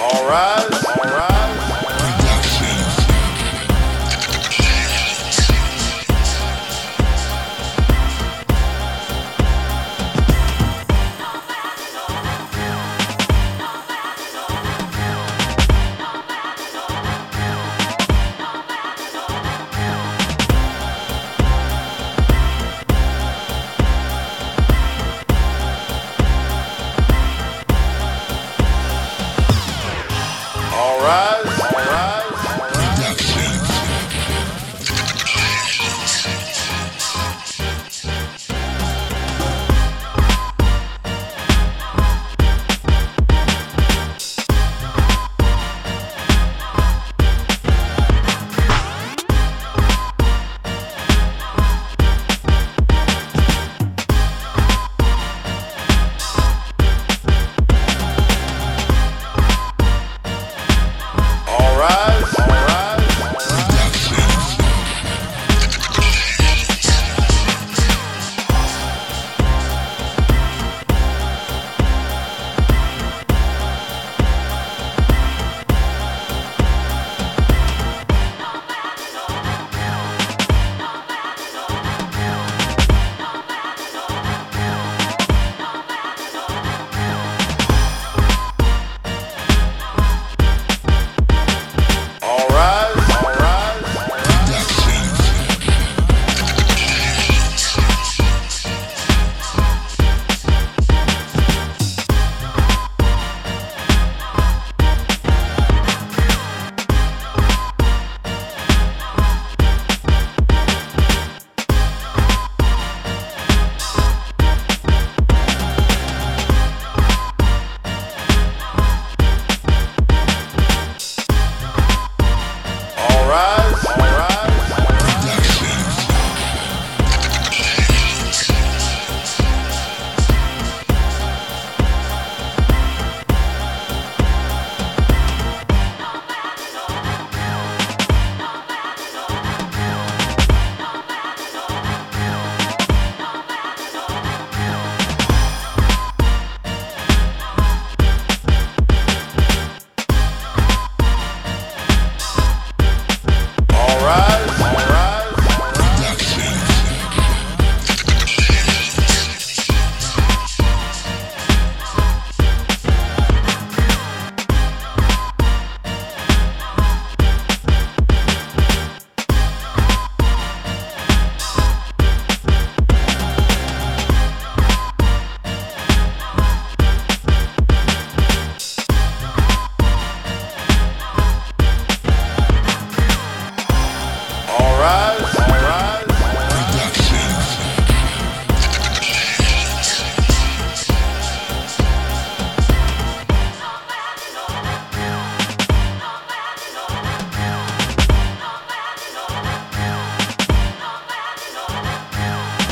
All rise, rise.